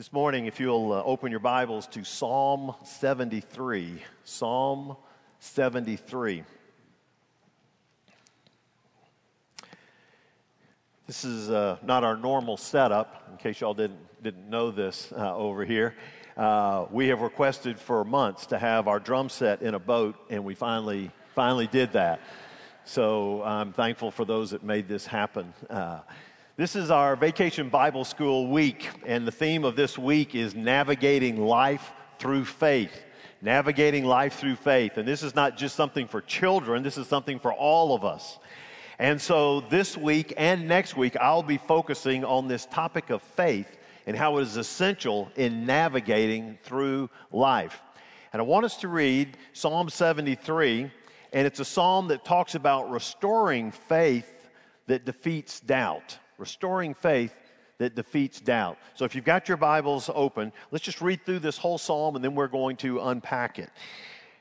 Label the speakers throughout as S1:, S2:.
S1: This morning, if you'll uh, open your Bibles to Psalm 73, Psalm 73. This is uh, not our normal setup, in case y'all didn't, didn't know this uh, over here. Uh, we have requested for months to have our drum set in a boat, and we finally, finally did that. So I'm thankful for those that made this happen. This is our Vacation Bible School week, and the theme of this week is navigating life through faith. Navigating life through faith. And this is not just something for children, this is something for all of us. And so this week and next week, I'll be focusing on this topic of faith and how it is essential in navigating through life. And I want us to read Psalm 73, and it's a psalm that talks about restoring faith that defeats doubt restoring faith that defeats doubt. So if you've got your Bibles open, let's just read through this whole psalm and then we're going to unpack it.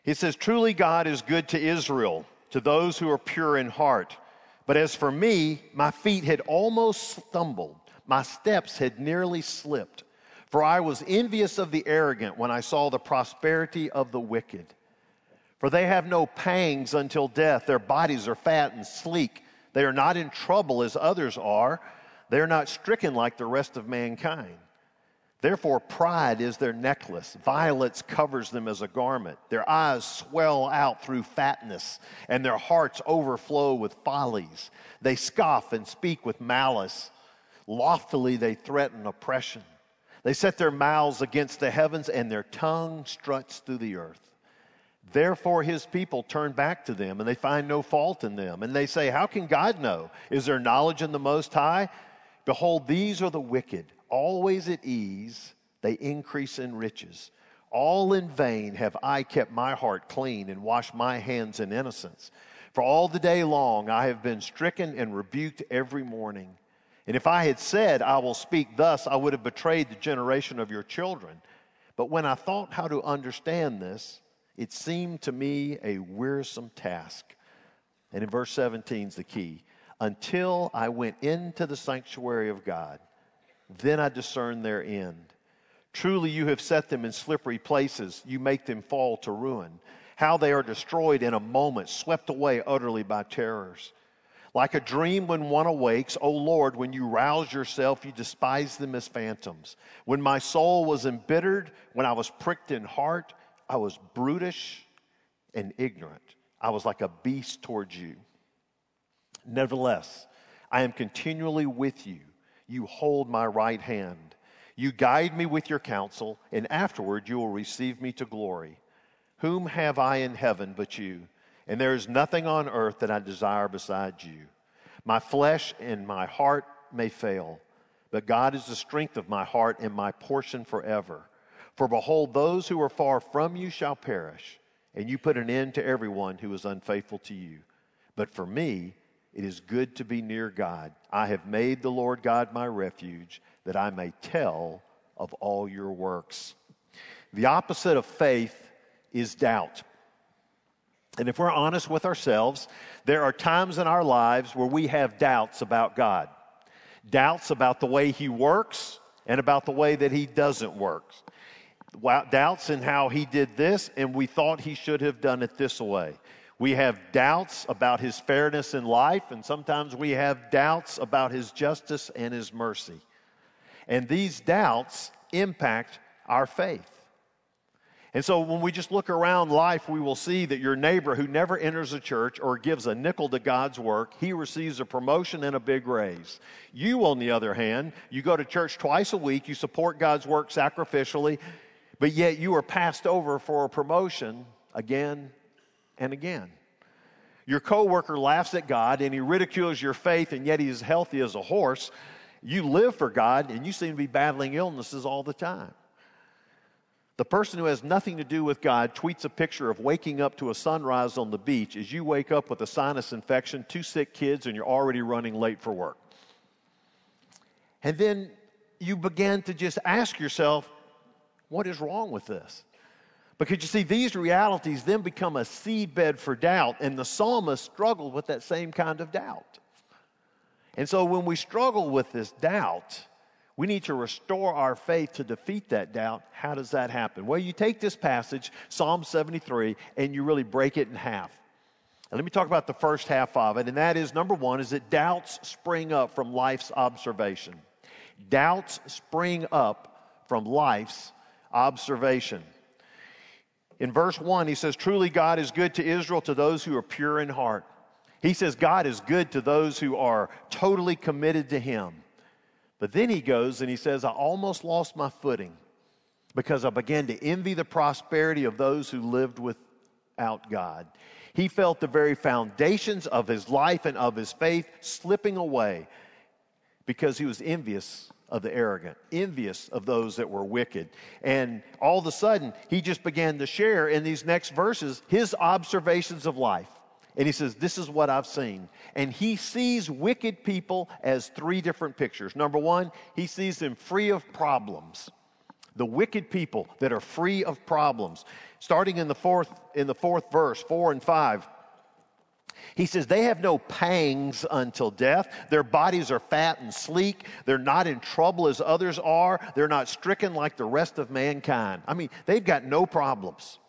S1: He says, Truly God is good to Israel, to those who are pure in heart. But as for me, my feet had almost stumbled, my steps had nearly slipped. For I was envious of the arrogant when I saw the prosperity of the wicked. For they have no pangs until death, their bodies are fat and sleek. They are not in trouble as others are. They are not stricken like the rest of mankind. Therefore, pride is their necklace. Violence covers them as a garment. Their eyes swell out through fatness, and their hearts overflow with follies. They scoff and speak with malice. Loftily, they threaten oppression. They set their mouths against the heavens, and their tongue struts through the earth. Therefore, his people turn back to them and they find no fault in them. And they say, How can God know? Is there knowledge in the Most High? Behold, these are the wicked, always at ease, they increase in riches. All in vain have I kept my heart clean and washed my hands in innocence. For all the day long I have been stricken and rebuked every morning. And if I had said, I will speak thus, I would have betrayed the generation of your children. But when I thought how to understand this, it seemed to me a wearisome task. And in verse 17 is the key. Until I went into the sanctuary of God, then I discerned their end. Truly, you have set them in slippery places. You make them fall to ruin. How they are destroyed in a moment, swept away utterly by terrors. Like a dream when one awakes, O Lord, when you rouse yourself, you despise them as phantoms. When my soul was embittered, when I was pricked in heart, I was brutish and ignorant. I was like a beast towards you. Nevertheless, I am continually with you. You hold my right hand. You guide me with your counsel, and afterward you will receive me to glory. Whom have I in heaven but you? And there is nothing on earth that I desire besides you. My flesh and my heart may fail, but God is the strength of my heart and my portion forever. For behold, those who are far from you shall perish, and you put an end to everyone who is unfaithful to you. But for me, it is good to be near God. I have made the Lord God my refuge, that I may tell of all your works. The opposite of faith is doubt. And if we're honest with ourselves, there are times in our lives where we have doubts about God. Doubts about the way He works and about the way that He doesn't work doubts in how he did this, and we thought he should have done it this way. We have doubts about his fairness in life, and sometimes we have doubts about his justice and his mercy. And these doubts impact our faith. And so when we just look around life, we will see that your neighbor who never enters a church or gives a nickel to God's work, he receives a promotion and a big raise. You, on the other hand, you go to church twice a week, you support God's work sacrificially, but yet you are passed over for a promotion again and again. Your coworker laughs at God and he ridicules your faith, and yet he's healthy as a horse. You live for God and you seem to be battling illnesses all the time. The person who has nothing to do with God tweets a picture of waking up to a sunrise on the beach as you wake up with a sinus infection, two sick kids, and you're already running late for work. And then you begin to just ask yourself, what is wrong with this? Because you see, these realities then become a seedbed for doubt, and the psalmist struggled with that same kind of doubt. And so when we struggle with this doubt, We need to restore our faith to defeat that doubt. How does that happen? Well, you take this passage, Psalm 73, and you really break it in half. And let me talk about the first half of it, and that is number one, is that doubts spring up from life's observation. Doubts spring up from life's observation. In verse 1, he says, Truly God is good to Israel, to those who are pure in heart. He says, God is good to those who are totally committed to Him. But then he goes and he says, I almost lost my footing because I began to envy the prosperity of those who lived without God. He felt the very foundations of his life and of his faith slipping away because he was envious of the arrogant, envious of those that were wicked. And all of a sudden, he just began to share in these next verses his observations of life. And he says, This is what I've seen. And he sees wicked people as three different pictures. Number one, he sees them free of problems. The wicked people that are free of problems. Starting in the fourth, in the fourth verse, four and five. He says, They have no pangs until death. Their bodies are fat and sleek. They're not in trouble as others are. They're not stricken like the rest of mankind. I mean, they've got no problems.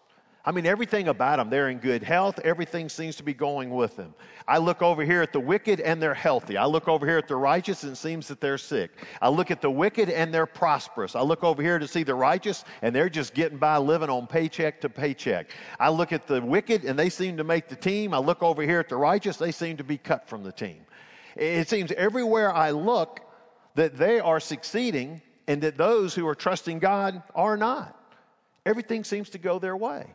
S1: I mean, everything about them, they're in good health. Everything seems to be going with them. I look over here at the wicked and they're healthy. I look over here at the righteous and it seems that they're sick. I look at the wicked and they're prosperous. I look over here to see the righteous and they're just getting by living on paycheck to paycheck. I look at the wicked and they seem to make the team. I look over here at the righteous, they seem to be cut from the team. It seems everywhere I look that they are succeeding and that those who are trusting God are not. Everything seems to go their way.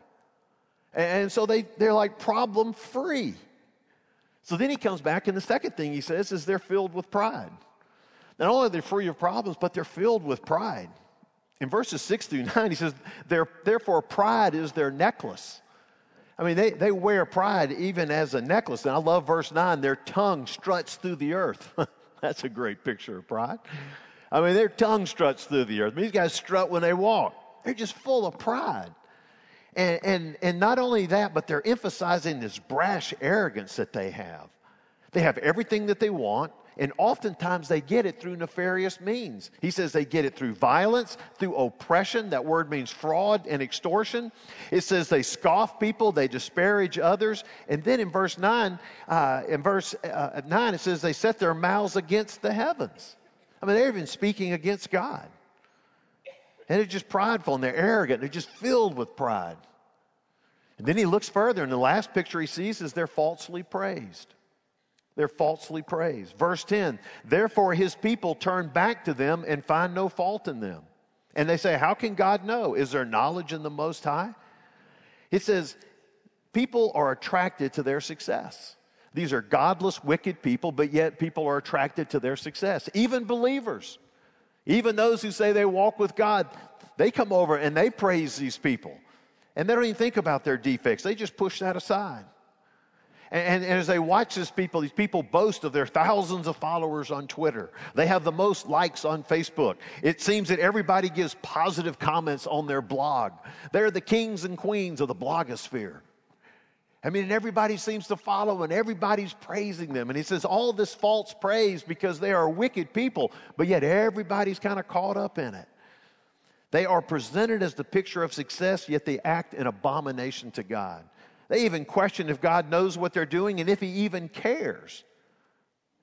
S1: And so they, they're like problem free. So then he comes back, and the second thing he says is they're filled with pride. Not only are they free of problems, but they're filled with pride. In verses 6 through 9, he says, Therefore, pride is their necklace. I mean, they, they wear pride even as a necklace. And I love verse 9 their tongue struts through the earth. That's a great picture of pride. I mean, their tongue struts through the earth. I mean, these guys strut when they walk, they're just full of pride. And, and, and not only that, but they're emphasizing this brash arrogance that they have. They have everything that they want, and oftentimes they get it through nefarious means. He says they get it through violence, through oppression. That word means fraud and extortion. It says they scoff people, they disparage others. And then in verse 9, uh, in verse uh, 9, it says they set their mouths against the heavens. I mean, they're even speaking against God. And they're just prideful and they're arrogant. They're just filled with pride. And then he looks further, and the last picture he sees is they're falsely praised. They're falsely praised. Verse 10 Therefore, his people turn back to them and find no fault in them. And they say, How can God know? Is there knowledge in the Most High? It says, People are attracted to their success. These are godless, wicked people, but yet people are attracted to their success. Even believers. Even those who say they walk with God, they come over and they praise these people. And they don't even think about their defects, they just push that aside. And, and, as they watch these people, these people boast of their thousands of followers on Twitter. They have the most likes on Facebook. It seems that everybody gives positive comments on their blog. They're the kings and queens of the blogosphere. I mean, everybody seems to follow and everybody's praising them. And he says all this false praise because they are wicked people, but yet everybody's kind of caught up in it. They are presented as the picture of success, yet they act in abomination to God. They even question if God knows what they're doing and if He even cares.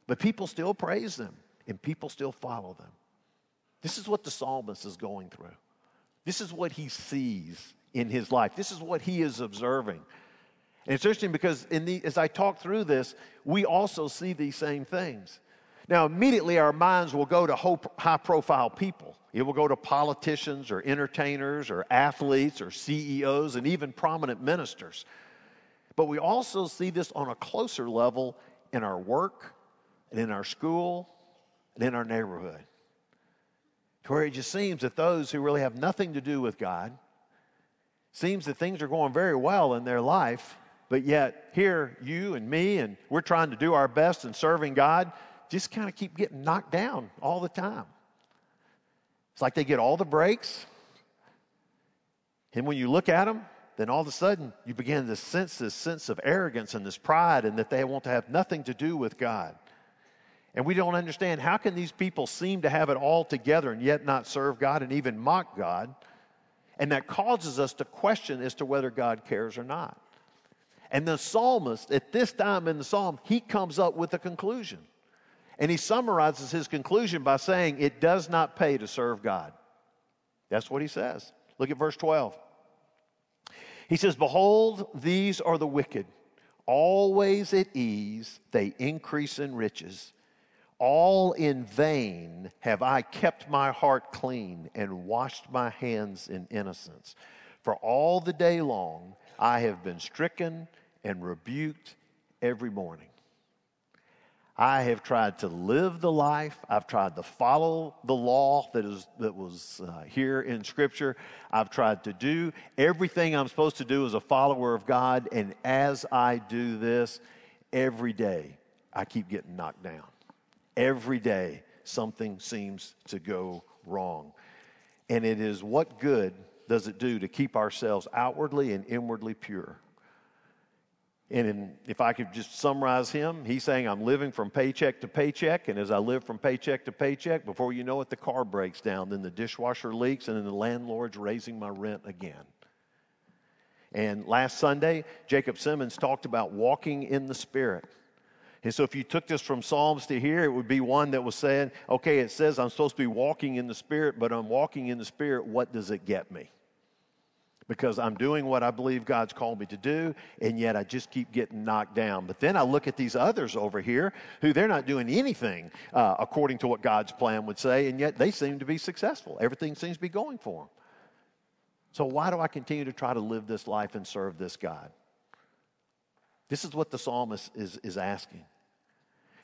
S1: But people still praise them and people still follow them. This is what the psalmist is going through. This is what he sees in his life. This is what he is observing. And it's interesting because the, as I talk through this, we also see these same things. Now, immediately our minds will go to high profile people. It will go to politicians or entertainers or athletes or CEOs and even prominent ministers. But we also see this on a closer level in our work and in our school and in our neighborhood. To where it just seems that those who really have nothing to do with God, seems that things are going very well in their life, but yet, here, you and me, and we're trying to do our best in serving God, just kind of keep getting knocked down all the time. It's like they get all the breaks. And when you look at them, then all of a sudden you begin to sense this sense of arrogance and this pride, and that they want to have nothing to do with God. And we don't understand how can these people seem to have it all together and yet not serve God and even mock God? And that causes us to question as to whether God cares or not. And the psalmist, at this time in the psalm, he comes up with a conclusion. And he summarizes his conclusion by saying, It does not pay to serve God. That's what he says. Look at verse 12. He says, Behold, these are the wicked, always at ease, they increase in riches. All in vain have I kept my heart clean and washed my hands in innocence. For all the day long I have been stricken and rebuked every morning. I have tried to live the life. I've tried to follow the law that, is, that was uh, here in Scripture. I've tried to do everything I'm supposed to do as a follower of God. And as I do this, every day I keep getting knocked down. Every day something seems to go wrong. And it is what good does it do to keep ourselves outwardly and inwardly pure? And if I could just summarize him, he's saying, I'm living from paycheck to paycheck. And as I live from paycheck to paycheck, before you know it, the car breaks down, then the dishwasher leaks, and then the landlord's raising my rent again. And last Sunday, Jacob Simmons talked about walking in the Spirit. And so if you took this from Psalms to here, it would be one that was saying, okay, it says I'm supposed to be walking in the Spirit, but I'm walking in the Spirit. What does it get me? Because I'm doing what I believe God's called me to do, and yet I just keep getting knocked down. But then I look at these others over here who they're not doing anything uh, according to what God's plan would say, and yet they seem to be successful. Everything seems to be going for them. So why do I continue to try to live this life and serve this God? This is what the psalmist is, is asking.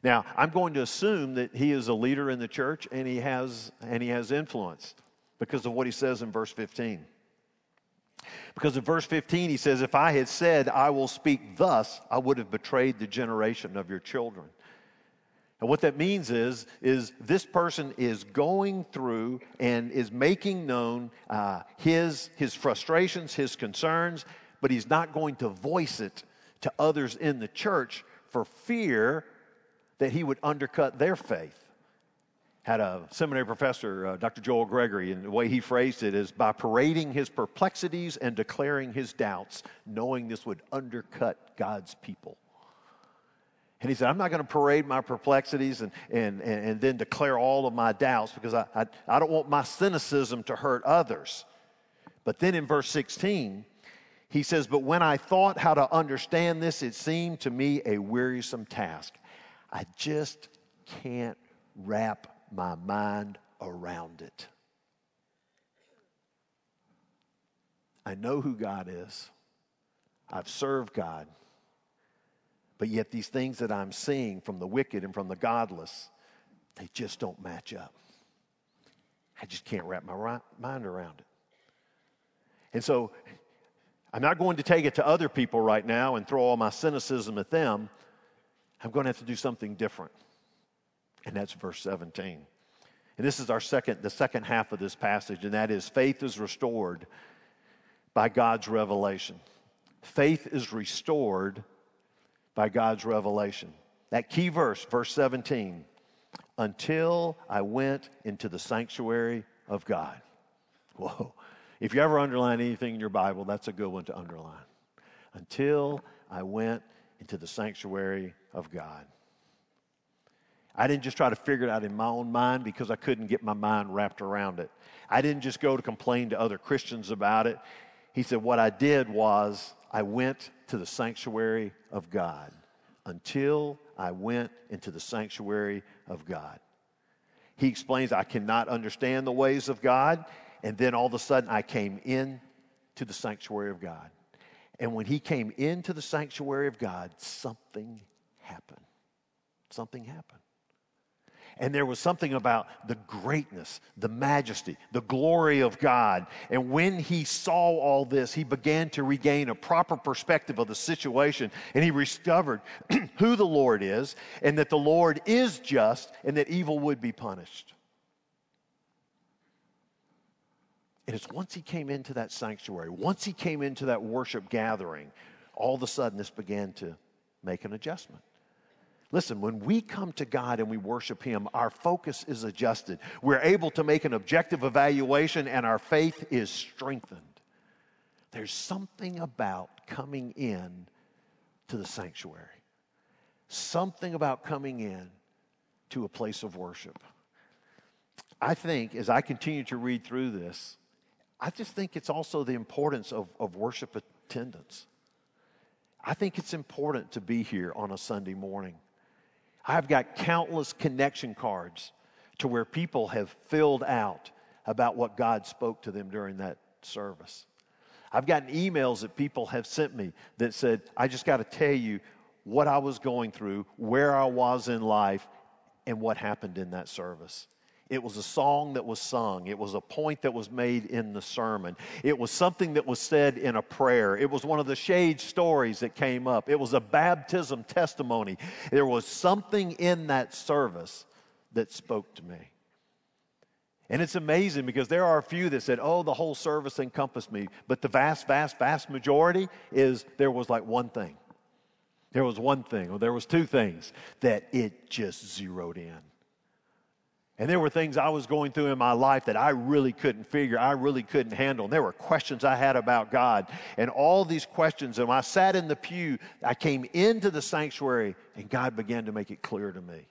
S1: Now, I'm going to assume that he is a leader in the church and he has and he has influence because of what he says in verse 15. Because in verse 15, he says, If I had said, I will speak thus, I would have betrayed the generation of your children. And what that means is, is this person is going through and is making known uh, his, his frustrations, his concerns, but he's not going to voice it to others in the church for fear that he would undercut their faith had a seminary professor, uh, Dr. Joel Gregory, and the way he phrased it is by parading his perplexities and declaring his doubts, knowing this would undercut God's people. And he said, I'm not going to parade my perplexities and, and, and, and, then declare all of my doubts because I, I, I don't want my cynicism to hurt others. But then in verse 16, he says, But when I thought how to understand this, it seemed to me a wearisome task. I just can't wrap my mind around it. I know who God is. I've served God. But yet, these things that I'm seeing from the wicked and from the godless, they just don't match up. I just can't wrap my mind around it. And so, I'm not going to take it to other people right now and throw all my cynicism at them. I'm going to have to do something different. And that's verse 17. And this is our second, the second half of this passage, and that is faith is restored by God's revelation. Faith is restored by God's revelation. That key verse, verse 17, until I went into the sanctuary of God. Whoa. If you ever underline anything in your Bible, that's a good one to underline. Until I went into the sanctuary of God. I didn't just try to figure it out in my own mind because I couldn't get my mind wrapped around it. I didn't just go to complain to other Christians about it. He said, What I did was I went to the sanctuary of God until I went into the sanctuary of God. He explains, I cannot understand the ways of God. And then all of a sudden, I came in to the sanctuary of God. And when he came into the sanctuary of God, something happened. Something happened. And there was something about the greatness, the majesty, the glory of God. And when he saw all this, he began to regain a proper perspective of the situation. And he discovered who the Lord is, and that the Lord is just, and that evil would be punished. And it's once he came into that sanctuary, once he came into that worship gathering, all of a sudden this began to make an adjustment. Listen, when we come to God and we worship Him, our focus is adjusted. We're able to make an objective evaluation and our faith is strengthened. There's something about coming in to the sanctuary, something about coming in to a place of worship. I think as I continue to read through this, I just think it's also the importance of, of worship attendance. I think it's important to be here on a Sunday morning. I've got countless connection cards to where people have filled out about what God spoke to them during that service. I've gotten emails that people have sent me that said, I just got to tell you what I was going through, where I was in life, and what happened in that service. It was a song that was sung. It was a point that was made in the sermon. It was something that was said in a prayer. It was one of the shade stories that came up. It was a baptism testimony. There was something in that service that spoke to me. And it's amazing because there are a few that said, oh, the whole service encompassed me. But the vast, vast, vast majority is there was like one thing. There was one thing, or there was two things that it just zeroed in. And there were things I was going through in my life that I really couldn't figure, I really couldn't handle. And there were questions I had about God. And all these questions, and I sat in the pew, I came into the sanctuary, and God began to make it clear to me.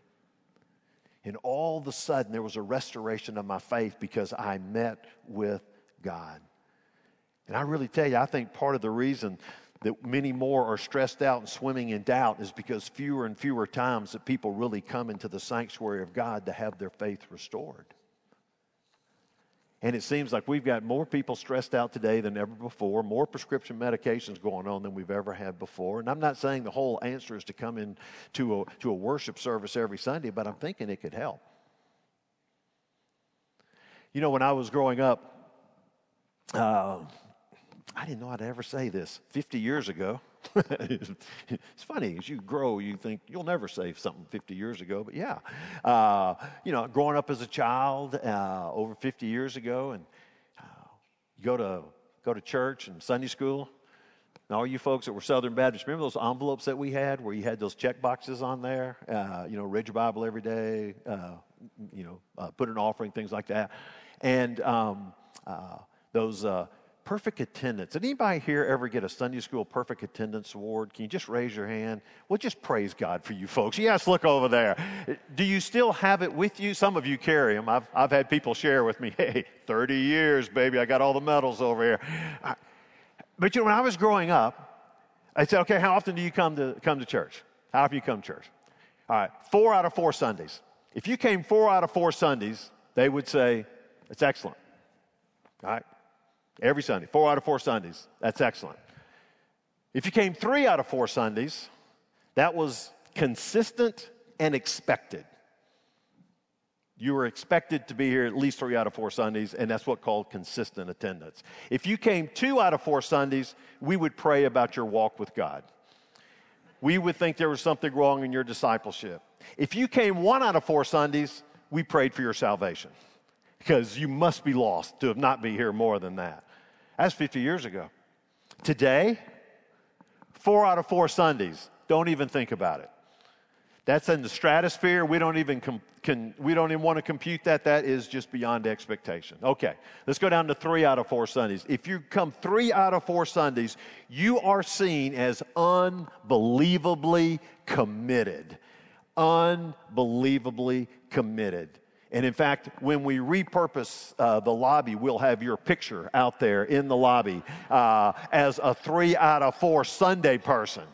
S1: And all of a sudden, there was a restoration of my faith because I met with God. And I really tell you, I think part of the reason that many more are stressed out and swimming in doubt is because fewer and fewer times that people really come into the sanctuary of God to have their faith restored. And it seems like we've got more people stressed out today than ever before, more prescription medications going on than we've ever had before. And I'm not saying the whole answer is to come in to a, to a worship service every Sunday, but I'm thinking it could help. You know, when I was growing up, uh, I didn't know I'd ever say this 50 years ago. it's funny as you grow, you think you'll never say something 50 years ago, but yeah, uh, you know, growing up as a child uh, over 50 years ago, and uh, you go to go to church and Sunday school. And all you folks that were Southern Baptists, remember those envelopes that we had where you had those check boxes on there? Uh, you know, read your Bible every day. Uh, you know, uh, put an offering, things like that, and um, those perfect attendance. Did anybody here ever get a Sunday school perfect attendance award? Can you just raise your hand? We'll just praise God for you folks. Yes, look over there. Do you still have it with you? Some of you carry them. I've, I've had people share with me, hey, 30 years, baby, I got all the medals over here. But you know, when I was growing up, I said, okay, how often do you come to, come to church? How often you come to church? All right, four out of four Sundays. If you came four out of four Sundays, they would say, it's excellent. All right, Every Sunday, four out of four Sundays. That's excellent. If you came three out of four Sundays, that was consistent and expected. You were expected to be here at least three out of four Sundays, and that's what called consistent attendance. If you came two out of four Sundays, we would pray about your walk with God. We would think there was something wrong in your discipleship. If you came one out of four Sundays, we prayed for your salvation because you must be lost to have not be here more than that. That's 50 years ago. Today, four out of four Sundays, don't even think about it. That's in the stratosphere. We don't even com- can, we don't even want to compute that. That is just beyond expectation. Okay, let's go down to three out of four Sundays. If you come three out of four Sundays, you are seen as unbelievably committed. Unbelievably committed. And in fact, when we repurpose uh, the lobby, we'll have your picture out there in the lobby uh, as a three out of four Sunday person.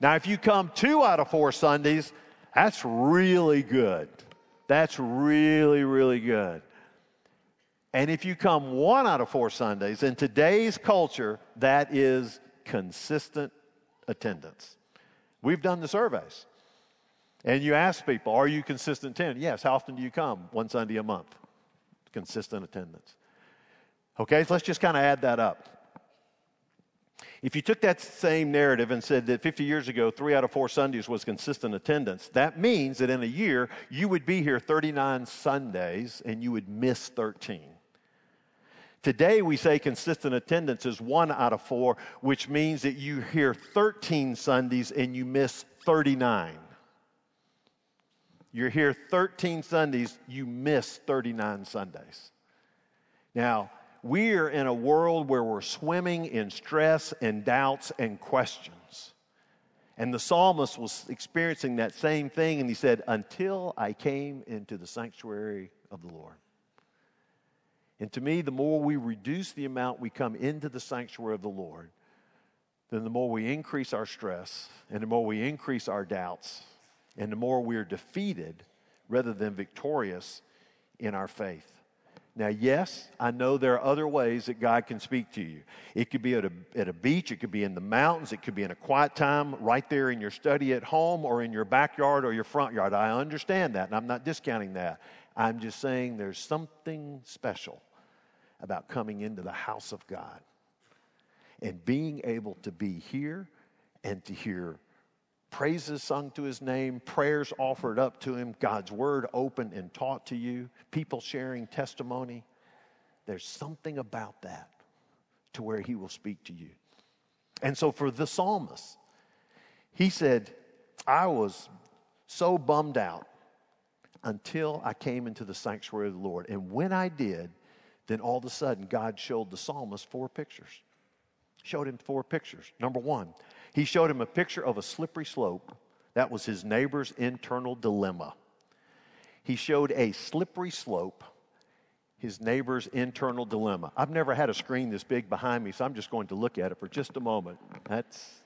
S1: Now, if you come two out of four Sundays, that's really good. That's really, really good. And if you come one out of four Sundays, in today's culture, that is consistent attendance. We've done the surveys. And you ask people, are you consistent attendance? Yes. How often do you come? One Sunday a month. Consistent attendance. Okay, so let's just kind of add that up. If you took that same narrative and said that 50 years ago, three out of four Sundays was consistent attendance, that means that in a year, you would be here 39 Sundays and you would miss 13. Today, we say consistent attendance is one out of four, which means that you hear 13 Sundays and you miss 39. You're here 13 Sundays, you miss 39 Sundays. Now, we're in a world where we're swimming in stress and doubts and questions. And the psalmist was experiencing that same thing, and he said, Until I came into the sanctuary of the Lord. And to me, the more we reduce the amount we come into the sanctuary of the Lord, then the more we increase our stress, and the more we increase our doubts, and the more we're defeated rather than victorious in our faith. Now, yes, I know there are other ways that God can speak to you. It could be at a, at a beach, it could be in the mountains, it could be in a quiet time right there in your study at home or in your backyard or your front yard. I understand that, and I'm not discounting that. I'm just saying there's something special about coming into the house of God and being able to be here and to hear praises sung to his name, prayers offered up to him, God's word opened and taught to you, people sharing testimony. There's something about that to where he will speak to you. And so for the psalmist, he said, I was so bummed out until I came into the sanctuary of the Lord. And when I did, then all of a sudden God showed the psalmist four pictures. Showed him four pictures. Number one, he showed him a picture of a slippery slope. That was his neighbor's internal dilemma. He showed a slippery slope, his neighbor's internal dilemma. I've never had a screen this big behind me, so I'm just going to look at it for just a moment. That's,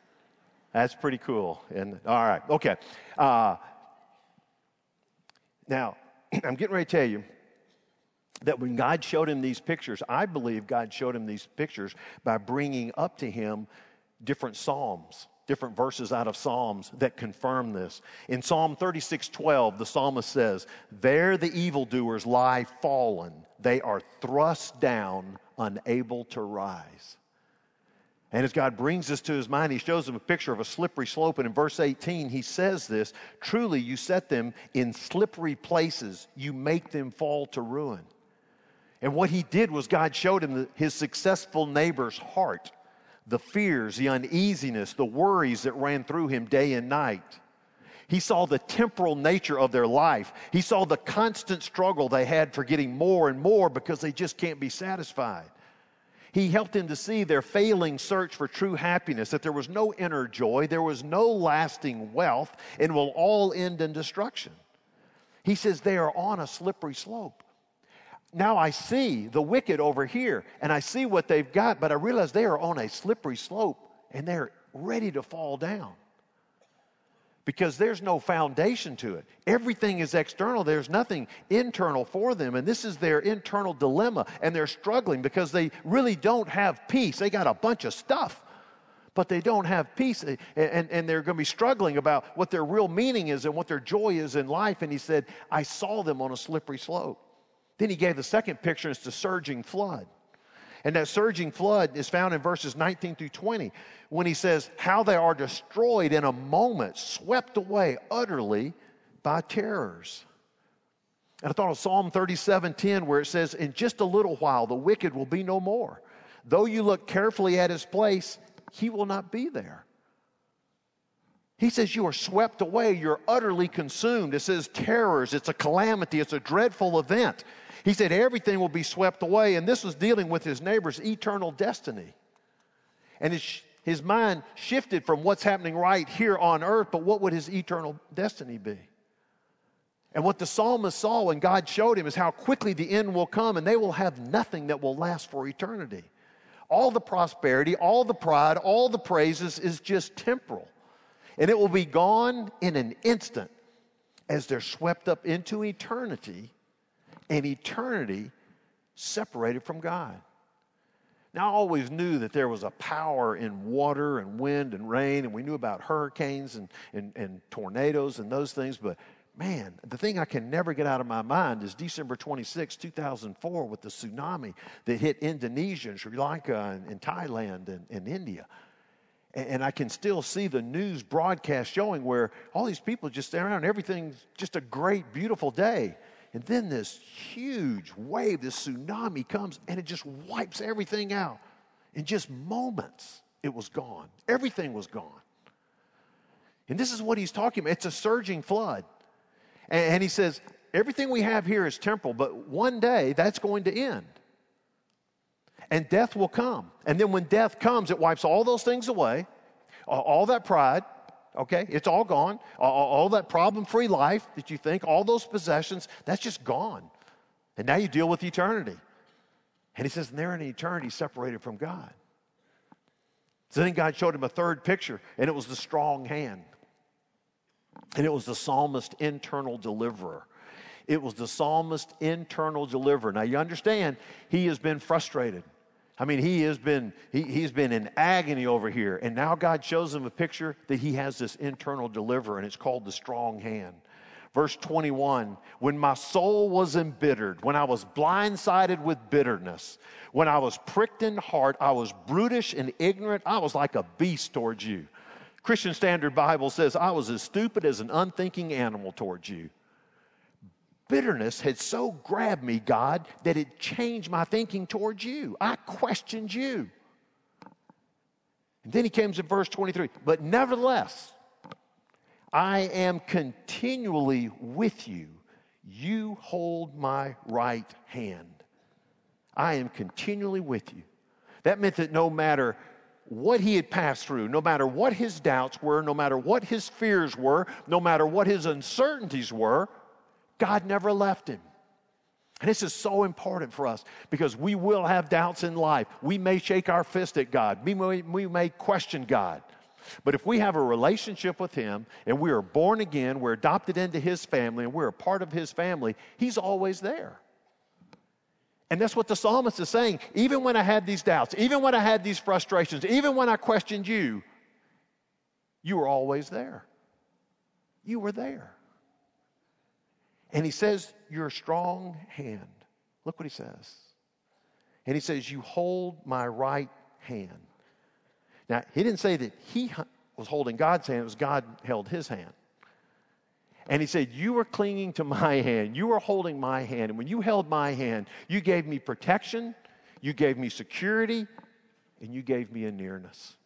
S1: that's pretty cool. And all right, okay. Uh, now, I'm getting ready to tell you that when God showed him these pictures, I believe God showed him these pictures by bringing up to him different Psalms, different verses out of Psalms that confirm this. In Psalm 36 12, the psalmist says, There the evildoers lie fallen, they are thrust down, unable to rise. And as God brings this to his mind, he shows him a picture of a slippery slope. And in verse 18, he says this Truly, you set them in slippery places, you make them fall to ruin. And what he did was God showed him his successful neighbor's heart the fears, the uneasiness, the worries that ran through him day and night. He saw the temporal nature of their life. He saw the constant struggle they had for getting more and more because they just can't be satisfied. He helped him to see their failing search for true happiness, that there was no inner joy, there was no lasting wealth, and will all end in destruction. He says they are on a slippery slope now I see the wicked over here and I see what they've got, but I realize they are on a slippery slope and they're ready to fall down because there's no foundation to it. Everything is external, there's nothing internal for them. And this is their internal dilemma. And they're struggling because they really don't have peace. They got a bunch of stuff, but they don't have peace. And, and, and they're going to be struggling about what their real meaning is and what their joy is in life. And he said, I saw them on a slippery slope. Then he gave the second picture, it's the surging flood. And that surging flood is found in verses 19 through 20 when he says, How they are destroyed in a moment, swept away utterly by terrors. And I thought of Psalm 37:10, where it says, In just a little while the wicked will be no more. Though you look carefully at his place, he will not be there. He says, You are swept away, you're utterly consumed. It says terrors, it's a calamity, it's a dreadful event. He said everything will be swept away, and this was dealing with his neighbor's eternal destiny. And his, his mind shifted from what's happening right here on earth, but what would his eternal destiny be? And what the psalmist saw when God showed him is how quickly the end will come, and they will have nothing that will last for eternity. All the prosperity, all the pride, all the praises is just temporal. And it will be gone in an instant as they're swept up into eternity and eternity separated from God. Now, I always knew that there was a power in water and wind and rain, and we knew about hurricanes and, and, and tornadoes and those things, but man, the thing I can never get out of my mind is December 26, 2004, with the tsunami that hit Indonesia and Sri Lanka and, and Thailand and, and India. And, and, I can still see the news broadcast showing where all these people just stay around, everything's just a great, beautiful day. And then this huge wave, this tsunami comes and it just wipes everything out. In just moments, it was gone. Everything was gone. And this is what he's talking about it's a surging flood. And, he says, everything we have here is temporal, but one day that's going to end. And death will come. And then when death comes, it wipes all those things away, all that pride, okay? It's all gone. All, all that problem free life that you think, all those possessions, that's just gone. And now you deal with eternity. And he says, and they're in eternity separated from God. So then God showed him a third picture, and it was the strong hand. And it was the psalmist internal deliverer. It was the psalmist internal deliverer. Now you understand, he has been frustrated. I mean, he has been, he, he's been in agony over here. And now God shows him a picture that he has this internal deliverer, and it's called the strong hand. Verse 21 When my soul was embittered, when I was blindsided with bitterness, when I was pricked in heart, I was brutish and ignorant, I was like a beast towards you. Christian Standard Bible says, I was as stupid as an unthinking animal towards you. Bitterness had so grabbed me, God, that it changed my thinking towards you. I questioned you. And then he comes in verse 23 But nevertheless, I am continually with you. You hold my right hand. I am continually with you. That meant that no matter what he had passed through, no matter what his doubts were, no matter what his fears were, no matter what his uncertainties were, God never left him. And this is so important for us because we will have doubts in life. We may shake our fist at God, we may, we may question God. But if we have a relationship with Him and we are born again, we're adopted into His family, and we're a part of His family, He's always there. And that's what the psalmist is saying. Even when I had these doubts, even when I had these frustrations, even when I questioned you, you were always there. You were there. And he says, Your strong hand. Look what he says. And he says, You hold my right hand. Now, he didn't say that he was holding God's hand, it was God held his hand. And he said, You were clinging to my hand. You were holding my hand. And when you held my hand, you gave me protection, you gave me security, and you gave me a nearness.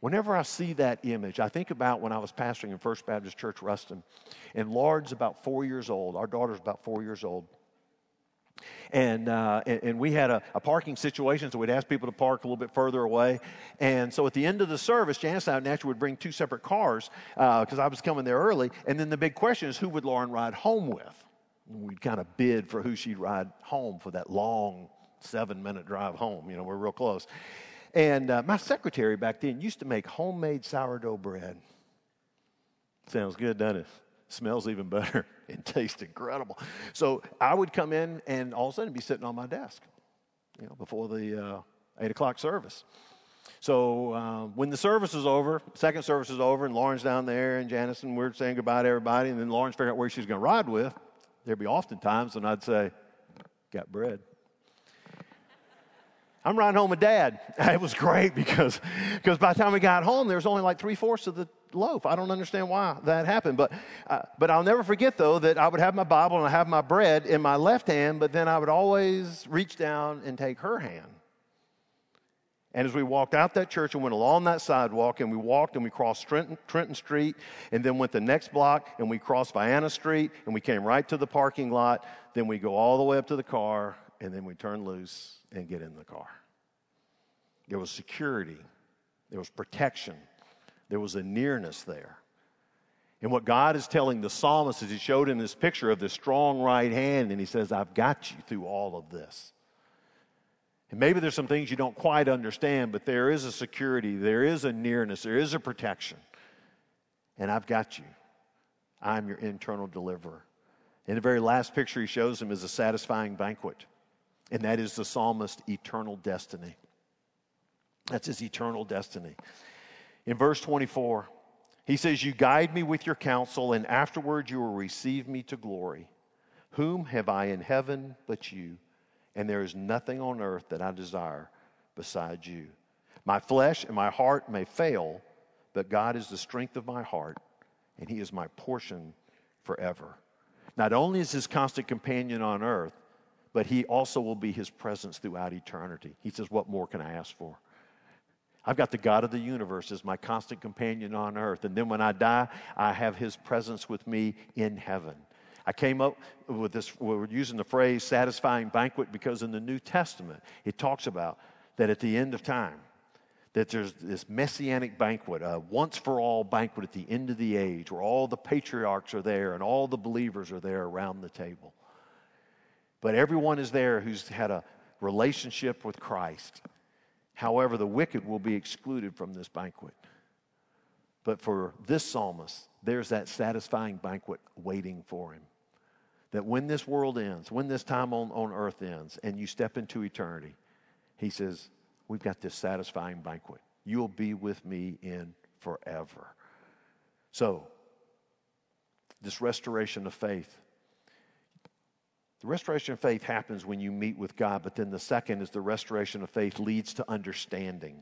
S1: Whenever I see that image, I think about when I was pastoring in First Baptist Church Ruston, and Lauren's about four years old. Our daughter's about four years old. And, uh, and, and, we had a, a, parking situation, so we'd ask people to park a little bit further away. And so at the end of the service, Janice and I naturally would bring two separate cars because uh, I was coming there early. And then the big question is, who would Lauren ride home with? And we'd kind of bid for who she'd ride home for that long seven minute drive home. You know, we're real close. And uh, my secretary back then used to make homemade sourdough bread. Sounds good, doesn't it? Smells even better and tastes incredible. So I would come in and all of a sudden be sitting on my desk, you know, before the uh, eight o'clock service. So uh, when the service is over, second service is over, and Lauren's down there, and Janice and we're saying goodbye to everybody, and then Lauren's figuring out where she's going to ride with. There'd be often times when I'd say, "Got bread." I'm riding home with dad. It was great because, because by the time we got home, there was only like three fourths of the loaf. I don't understand why that happened. But, uh, but I'll never forget, though, that I would have my Bible and I have my bread in my left hand, but then I would always reach down and take her hand. And as we walked out that church and went along that sidewalk, and we walked and we crossed Trenton, Trenton Street, and then went the next block, and we crossed Vienna Street, and we came right to the parking lot. Then we go all the way up to the car, and then we turn loose and get in the car. There was security, there was protection, there was a nearness there. And what God is telling the psalmist is He showed him this picture of this strong right hand, and He says, I've got you through all of this. And maybe there's some things you don't quite understand, but there is a security, there is a nearness, there is a protection. And I've got you. I'm your internal deliverer. And the very last picture he shows him is a satisfying banquet and that is the psalmist's eternal destiny. That's his eternal destiny. In verse 24, he says, You guide me with your counsel, and afterward you will receive me to glory. Whom have I in heaven but you? And there is nothing on earth that I desire beside you. My flesh and my heart may fail, but God is the strength of my heart, and He is my portion forever. Not only is His constant companion on earth, but he also will be his presence throughout eternity. He says, What more can I ask for? I've got the God of the universe as my constant companion on earth. And then when I die, I have his presence with me in heaven. I came up with this, we're using the phrase satisfying banquet because in the New Testament, it talks about that at the end of time, that there's this messianic banquet, a once for all banquet at the end of the age where all the patriarchs are there and all the believers are there around the table. But everyone is there who's had a relationship with Christ. However, the wicked will be excluded from this banquet. But for this psalmist, there's that satisfying banquet waiting for him. That when this world ends, when this time on, on earth ends, and you step into eternity, he says, We've got this satisfying banquet. You'll be with me in forever. So, this restoration of faith the restoration of faith happens when you meet with God, but then the second is the restoration of faith leads to understanding.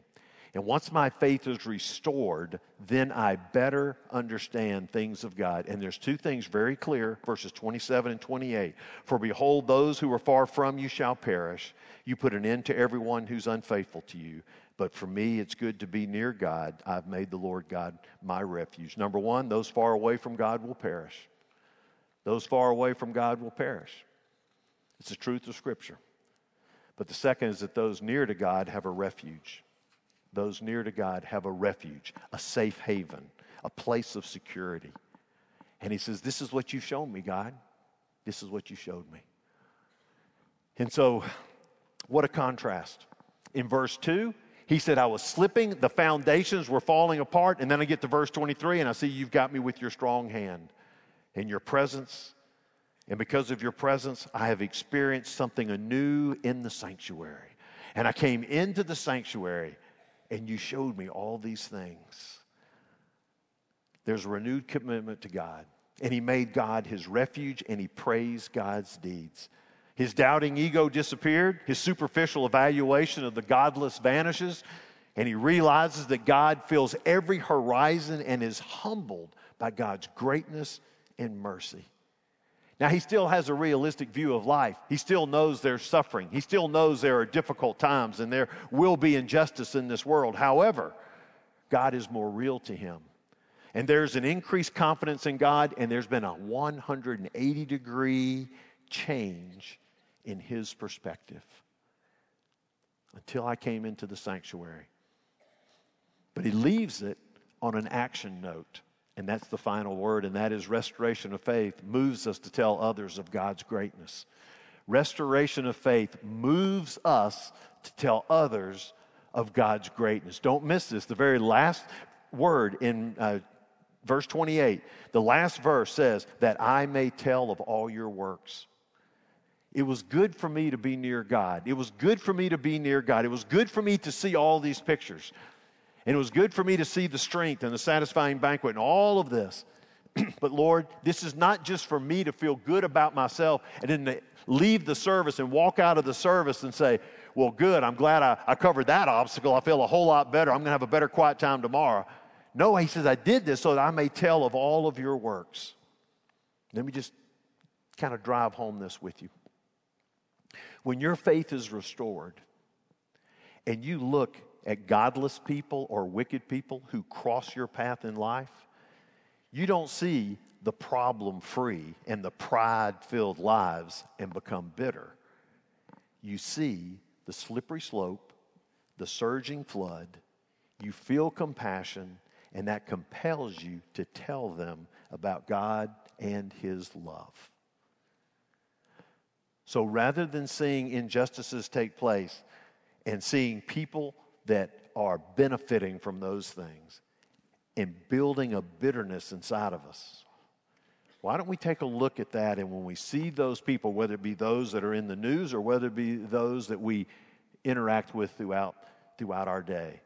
S1: And once my faith is restored, then I better understand things of God. And there's two things very clear verses 27 and 28. For behold, those who are far from you shall perish. You put an end to everyone who's unfaithful to you. But for me, it's good to be near God. I've made the Lord God my refuge. Number one, those far away from God will perish. Those far away from God will perish. It's the truth of Scripture. But the second is that those near to God have a refuge. Those near to God have a refuge, a safe haven, a place of security. And he says, This is what you've shown me, God. This is what you showed me. And so, what a contrast. In verse 2, he said, I was slipping, the foundations were falling apart. And then I get to verse 23, and I see you've got me with your strong hand. In your presence, and because of your presence, I have experienced something anew in the sanctuary. And I came into the sanctuary, and you showed me all these things. There's a renewed commitment to God. And he made God his refuge, and he praised God's deeds. His doubting ego disappeared, his superficial evaluation of the godless vanishes, and he realizes that God fills every horizon and is humbled by God's greatness and mercy. Now, he still has a realistic view of life. He still knows there's suffering. He still knows there are difficult times and there will be injustice in this world. However, God is more real to him. And there's an increased confidence in God, and there's been a 180 degree change in his perspective until I came into the sanctuary. But he leaves it on an action note. And that's the final word, and that is restoration of faith moves us to tell others of God's greatness. Restoration of faith moves us to tell others of God's greatness. Don't miss this. The very last word in uh, verse 28, the last verse says, That I may tell of all your works. It was good for me to be near God. It was good for me to be near God. It was good for me to see all these pictures. And it was good for me to see the strength and the satisfying banquet and all of this. but Lord, this is not just for me to feel good about myself and then leave the service and walk out of the service and say, well, good, I'm glad I, I covered that obstacle. I feel a whole lot better. I'm going to have a better quiet time tomorrow. No, he says, I did this so that I may tell of all of your works. Let me just kind of drive home this with you. When your faith is restored and you look at godless people or wicked people who cross your path in life, you don't see the problem free and the pride filled lives and become bitter. You see the slippery slope, the surging flood, you feel compassion, and that compels you to tell them about God and His love. So rather than seeing injustices take place and seeing people that are benefiting from those things and building a bitterness inside of us. Why don't we take a look at that? And when we see those people, whether it be those that are in the news or whether it be those that we interact with throughout, throughout our day,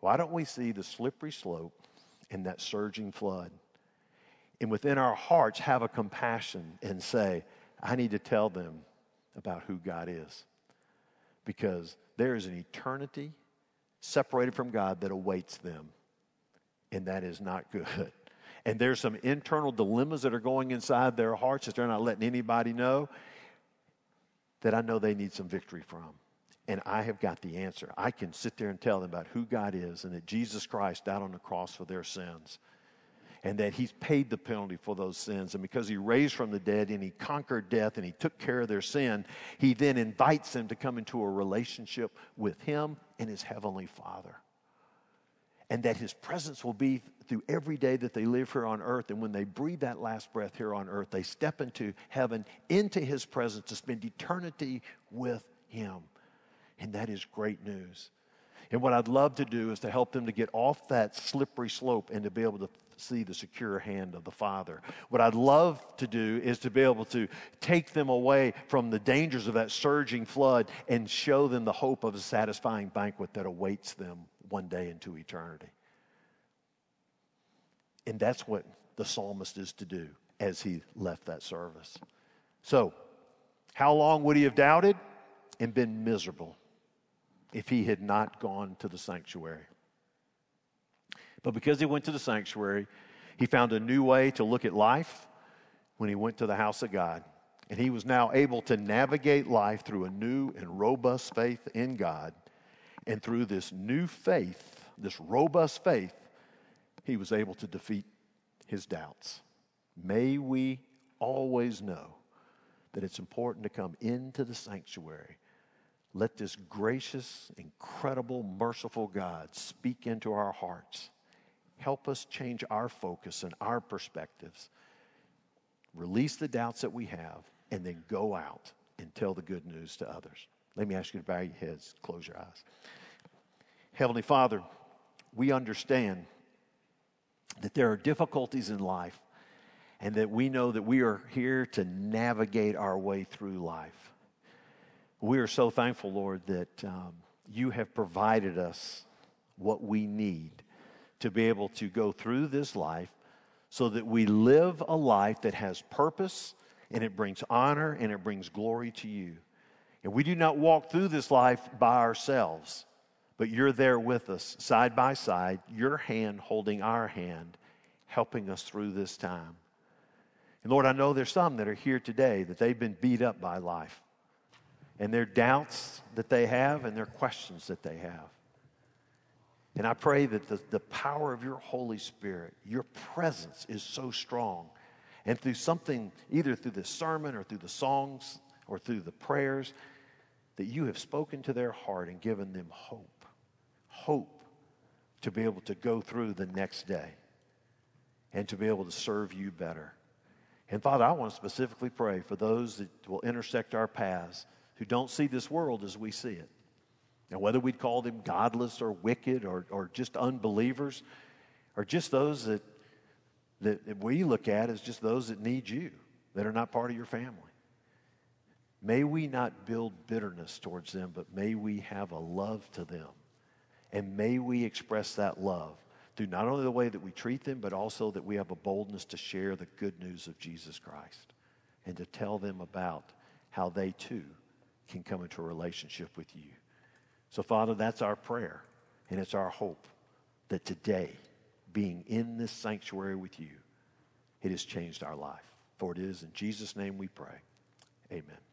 S1: why don't we see the slippery slope and that surging flood? And within our hearts, have a compassion and say, I need to tell them about who God is. Because there is an eternity separated from God that awaits them. And that is not good. And there's some internal dilemmas that are going inside their hearts that they're not letting anybody know that I know they need some victory from. and I have got the answer. I can sit there and tell them about who God is and that Jesus Christ died on the cross for their sins and that he's paid the penalty for those sins. And because he raised from the dead and he conquered death and he took care of their sin, he then invites them to come into a relationship with him and his heavenly Father. And that his presence will be through every day that they live here on earth. And when they breathe that last breath here on earth, they step into heaven, into his presence to spend eternity with him. And that is great news. And what I'd love to do is to help them to get off that slippery slope and to be able to see the secure hand of the Father. What I'd love to do is to be able to take them away from the dangers of that surging flood and show them the hope of a satisfying banquet that awaits them one day into eternity. And that's what the psalmist is to do as he left that service. So, how long would he have doubted and been miserable if he had not gone to the sanctuary? But because he went to the sanctuary, he found a new way to look at life when he went to the house of God. And he was now able to navigate life through a new and robust faith in God. And through this new faith, this robust faith, he was able to defeat his doubts. May we always know that it's important to come into the sanctuary. Let this gracious, incredible, merciful God speak into our hearts help us change our focus and our perspectives. Release the doubts that we have, and then go out and tell the good news to others. Let me ask you to bow your heads, close your eyes. Heavenly Father, we understand that there are difficulties in life and that we know that we are here to navigate our way through life. We are so thankful, Lord, that um, you have provided us what we need to be able to go through this life so that we live a life that has purpose and it brings honor and it brings glory to you. And we do not walk through this life by ourselves, but you're there with us, side by side, your hand holding our hand, helping us through this time. And Lord, I know there's some that are here today that they've been beat up by life, and their doubts that they have and their questions that they have. And I pray that the, the power of your Holy Spirit, your presence is so strong. And through something, either through this sermon or through the songs or through the prayers, that you have spoken to their heart and given them hope. Hope to be able to go through the next day and to be able to serve you better. And Father, I want to specifically pray for those that will intersect our paths who don't see this world as we see it. And whether we'd call them godless or wicked or, or just unbelievers, or just those that, that we look at as just those that need you, that are not part of your family. May we not build bitterness towards them, but may we have a love to them. And may we express that love through not only the way that we treat them, but also that we have a boldness to share the good news of Jesus Christ and to tell them about how they too can come into a relationship with you. So, Father, that's our prayer, and it's our hope that today, being in this sanctuary with you, it has changed our life. For it is in Jesus' name we pray. Amen.